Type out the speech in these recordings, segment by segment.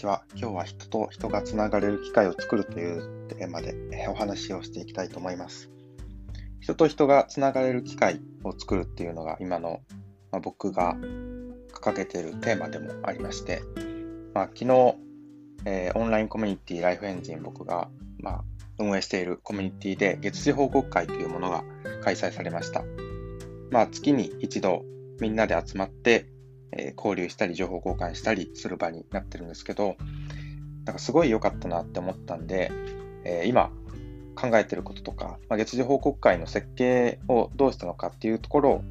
ちは。今日は人と人がつながれる機会を作るというテーマでお話をしていきたいと思います。人と人がつながれる機会を作るっていうのが今の、まあ、僕が掲げているテーマでもありまして、まあ、昨日、えー、オンラインコミュニティライフエンジン僕が、まあ、運営しているコミュニティで月次報告会というものが開催されました。まあ、月に一度みんなで集まってえー、交流したり情報交換したりする場になってるんですけど、なんかすごい良かったなって思ったんで、えー、今考えてることとか、まあ、月次報告会の設計をどうしたのかっていうところを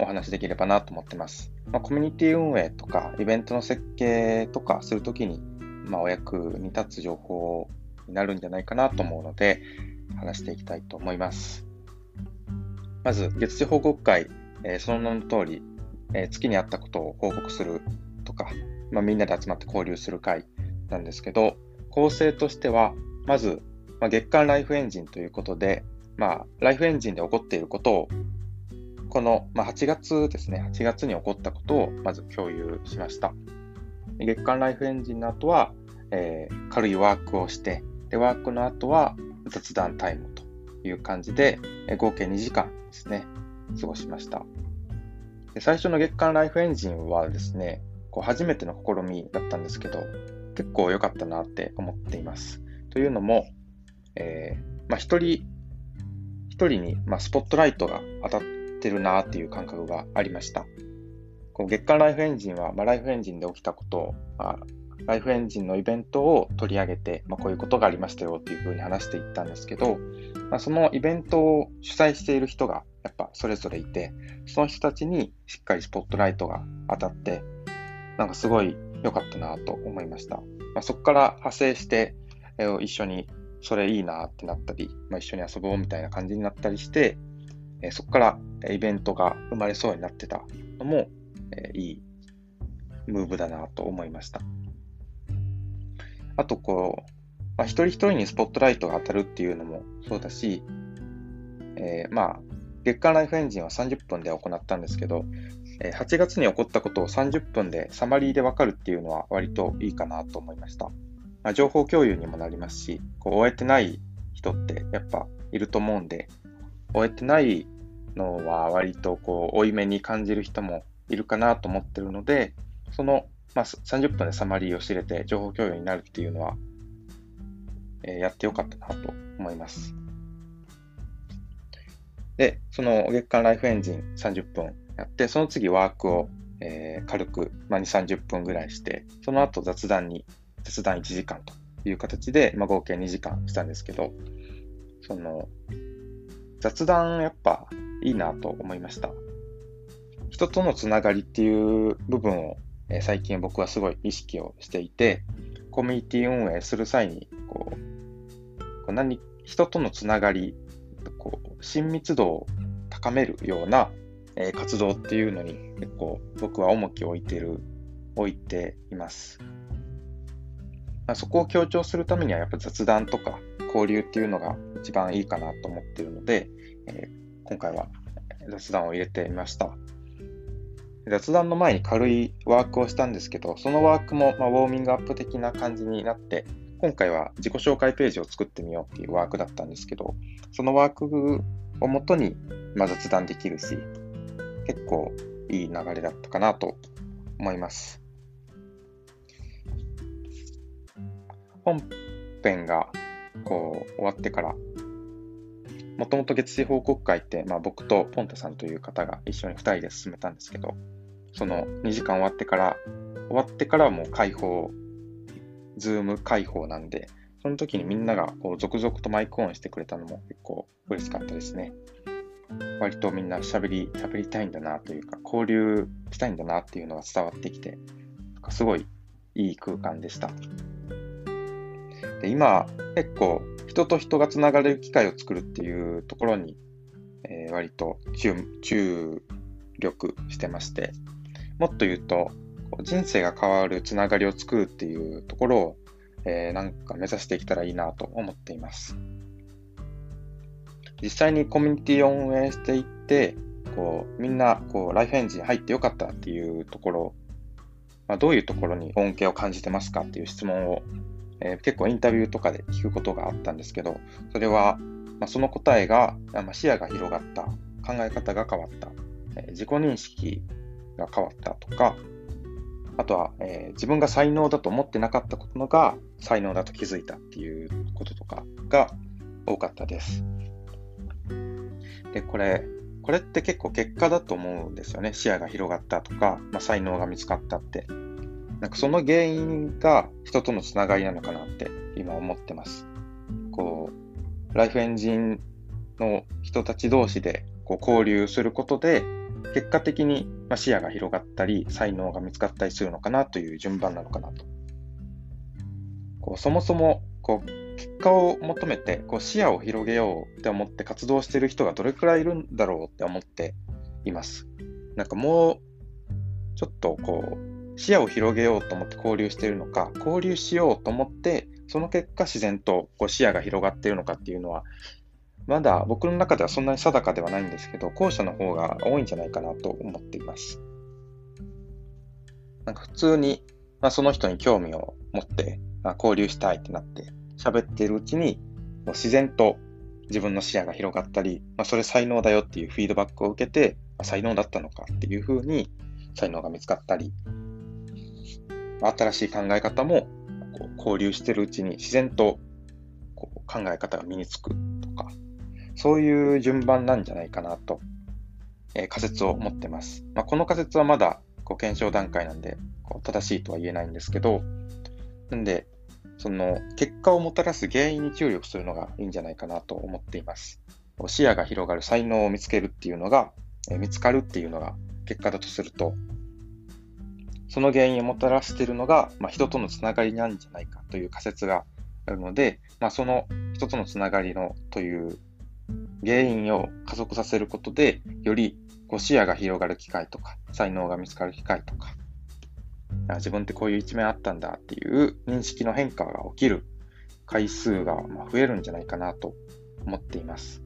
お話しできればなと思ってます。まあ、コミュニティ運営とかイベントの設計とかするときに、まあ、お役に立つ情報になるんじゃないかなと思うので話していきたいと思います。まず月次報告会、えー、その名の通りえー、月にあったことを報告するとか、まあ、みんなで集まって交流する会なんですけど、構成としては、まず、まあ、月間ライフエンジンということで、まあ、ライフエンジンで起こっていることを、この、まあ、8月ですね、8月に起こったことをまず共有しました。月間ライフエンジンの後は、えー、軽いワークをして、で、ワークの後は雑談タイムという感じで、えー、合計2時間ですね、過ごしました。で最初の月間ライフエンジンはですね、こう初めての試みだったんですけど、結構良かったなって思っています。というのも、えー、まあ、一人一人に、まあ、スポットライトが当たってるなっていう感覚がありました。こう月間ライフエンジンは、まあ、ライフエンジンで起きたことを、まあ、ライフエンジンのイベントを取り上げて、まあ、こういうことがありましたよっていうふうに話していったんですけど、まあ、そのイベントを主催している人がやっぱそれぞれいて、その人たちにしっかりスポットライトが当たって、なんかすごい良かったなと思いました。まあ、そこから派生して、えー、一緒にそれいいなってなったり、まあ、一緒に遊ぼうみたいな感じになったりして、えー、そこからイベントが生まれそうになってたのも、えー、いいムーブだなと思いました。あとこう、まあ、一人一人にスポットライトが当たるっていうのもそうだし、えー、まあ、月間ライフエンジンは30分で行ったんですけど、8月に起こったことを30分でサマリーでわかるっていうのは割といいかなと思いました。まあ、情報共有にもなりますし、こう終えてない人ってやっぱいると思うんで、終えてないのは割とこう、負い目に感じる人もいるかなと思ってるので、その、まあ、30分でサマリーを知れて情報共有になるっていうのは、えー、やってよかったなと思います。で、その月間ライフエンジン30分やって、その次ワークを、えー、軽く、まあ、2、30分ぐらいして、その後雑談に、雑談1時間という形で、まあ、合計2時間したんですけど、その、雑談やっぱいいなと思いました。人とのつながりっていう部分を、え、最近僕はすごい意識をしていて、コミュニティ運営する際に、こう、こう何、人とのつながりこう親密度を高めるような、え、活動っていうのに結構僕は重きを置いてる、置いています。まあ、そこを強調するためにはやっぱ雑談とか交流っていうのが一番いいかなと思っているので、えー、今回は雑談を入れてみました。雑談の前に軽いワークをしたんですけど、そのワークもまウォーミングアップ的な感じになって、今回は自己紹介ページを作ってみようっていうワークだったんですけど、そのワークをもとに、まあ、雑談できるし、結構いい流れだったかなと思います。本編がこう終わってから、もともと月次報告会って、まあ、僕とポンタさんという方が一緒に2人で進めたんですけど、その2時間終わってから、終わってからもう開放ズーム開放なんで、その時にみんながこう続々とマイクオンしてくれたのも結構嬉しかったですね。割とみんな喋り、喋りたいんだなというか、交流したいんだなっていうのが伝わってきて、すごいいい空間でした。で今、結構人と人がつながれる機会を作るっていうところに、えー、割と注力してまして、もっと言うと、人生が変わるつながりを作るっていうところを、えー、なんか目指していけたらいいなと思っています。実際にコミュニティを運営していって、こうみんなこうライフエンジン入ってよかったっていうところまあ、どういうところに恩恵を感じてますかっていう質問を、えー、結構インタビューとかで聞くことがあったんですけど、それは、まあ、その答えが、まあ、視野が広がった、考え方が変わった、えー、自己認識が変わったとか、あとは、えー、自分が才能だと思ってなかったことが才能だと気づいたっていうこととかが多かったです。で、これ、これって結構結果だと思うんですよね。視野が広がったとか、まあ、才能が見つかったって。なんかその原因が人とのつながりなのかなって今思ってます。こう、ライフエンジンの人たち同士でこう交流することで、結果的に視野が広がったり、才能が見つかったりするのかなという順番なのかなと。こうそもそもこう結果を求めてこう視野を広げようって思って活動している人がどれくらいいるんだろうって思っています。なんかもうちょっとこう視野を広げようと思って交流しているのか、交流しようと思ってその結果自然とこう視野が広がっているのかっていうのはまだ僕の中ではそんなに定かではないんですけど、後者の方が多いんじゃないかなと思っています。なんか普通に、まあ、その人に興味を持って、まあ、交流したいってなって喋ってるうちに、もう自然と自分の視野が広がったり、まあ、それ才能だよっていうフィードバックを受けて、まあ、才能だったのかっていうふうに才能が見つかったり、新しい考え方もこう交流してるうちに自然とこう考え方が身につく、そういう順番なんじゃないかなと、えー、仮説を持ってます。まあ、この仮説はまだこう検証段階なんでこう正しいとは言えないんですけど、なんで、その結果をもたらす原因に注力するのがいいんじゃないかなと思っています。視野が広がる才能を見つけるっていうのが、えー、見つかるっていうのが結果だとすると、その原因をもたらしているのが、まあ、人とのつながりなんじゃないかという仮説があるので、まあ、その人とのつながりのという原因を加速させることで、よりこう視野が広がる機会とか、才能が見つかる機会とか、あ自分ってこういう一面あったんだっていう認識の変化が起きる回数が増えるんじゃないかなと思っています。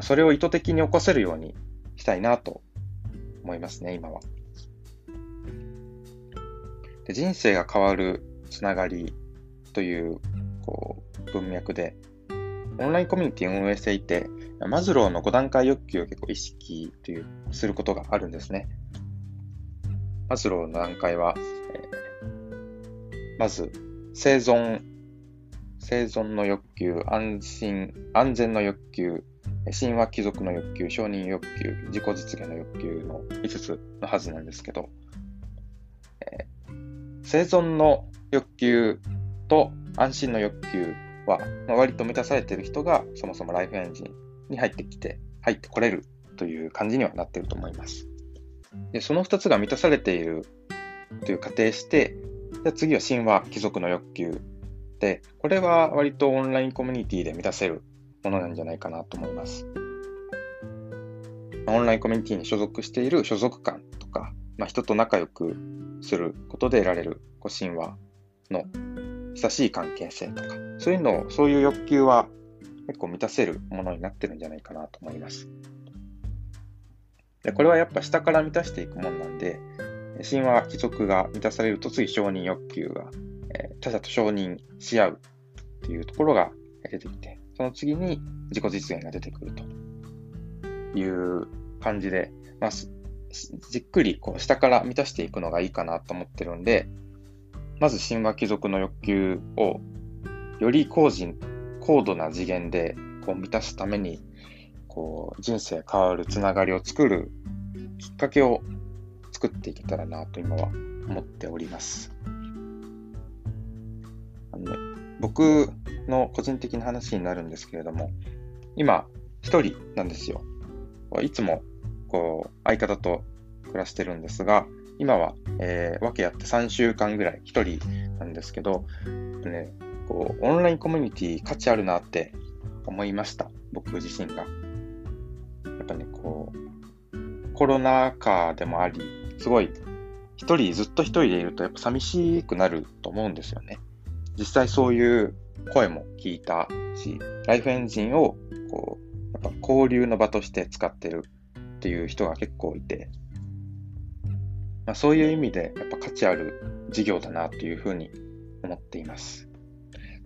それを意図的に起こせるようにしたいなと思いますね、今は。で人生が変わるつながりというこう文脈でオンラインコミュニティを運営していて、マズローの5段階欲求を結構意識というすることがあるんですね。マズローの段階は、えー、まず、生存、生存の欲求、安心、安全の欲求、神話貴族の欲求、承認欲求、自己実現の欲求の5つのはずなんですけど、えー、生存の欲求と安心の欲求は、まあ、割と満たされている人がそもそもライフエンジンに入ってきて、入ってこれるという感じにはなっていると思います。でその2つが満たされているという仮定して、じゃ次は神話、貴族の欲求で、これは割とオンラインコミュニティで満たせるものなんじゃないかなと思います。オンラインコミュニティに所属している所属感とか、まあ、人と仲良くすることで得られるこう神話の親しい関係性とか、そういうのを、そういう欲求は結構満たせるものになってるんじゃないかなと思います。でこれはやっぱ下から満たしていくもんなんで、神話貴族が満たされると次承認欲求が、え、他者と承認し合うっていうところが出てきて、その次に自己実現が出てくるという感じで、まあ、じっくりこう下から満たしていくのがいいかなと思ってるんで、まず神話貴族の欲求をより高人、高度な次元でこう満たすために、こう人生変わるつながりを作るきっかけを作っていけたらなと今は思っております。あのね、僕の個人的な話になるんですけれども、今一人なんですよ。いつもこう相方と暮らしてるんですが、今は、えー、分け合って3週間ぐらい1人なんですけど、ね、こうオンラインコミュニティ価値あるなって思いました。僕自身が。やっぱね、こう、コロナ禍でもあり、すごい、一人、ずっと一人でいるとやっぱ寂しくなると思うんですよね。実際そういう声も聞いたし、ライフエンジンを、こう、やっぱ交流の場として使ってるっていう人が結構いて、まあ、そういう意味でやっぱ価値ある事業だなというふうに思っています。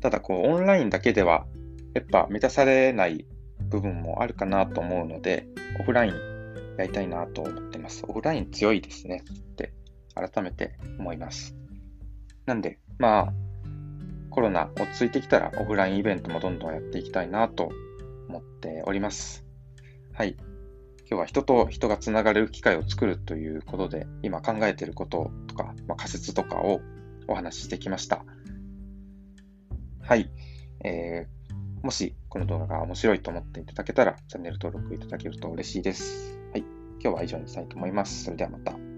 ただ、こう、オンラインだけではやっぱ満たされない部分もあるかなと思うので、オフラインやりたいなと思ってます。オフライン強いですねって改めて思います。なんで、まあ、コロナ落ち着いてきたらオフラインイベントもどんどんやっていきたいなと思っております。はい。今日は人と人がつながれる機会を作るということで、今考えていることとか、まあ、仮説とかをお話ししてきました。はい。えー、もしこの動画が面白いと思っていただけたら、チャンネル登録いただけると嬉しいです。はい。今日は以上にしたいと思います。それではまた。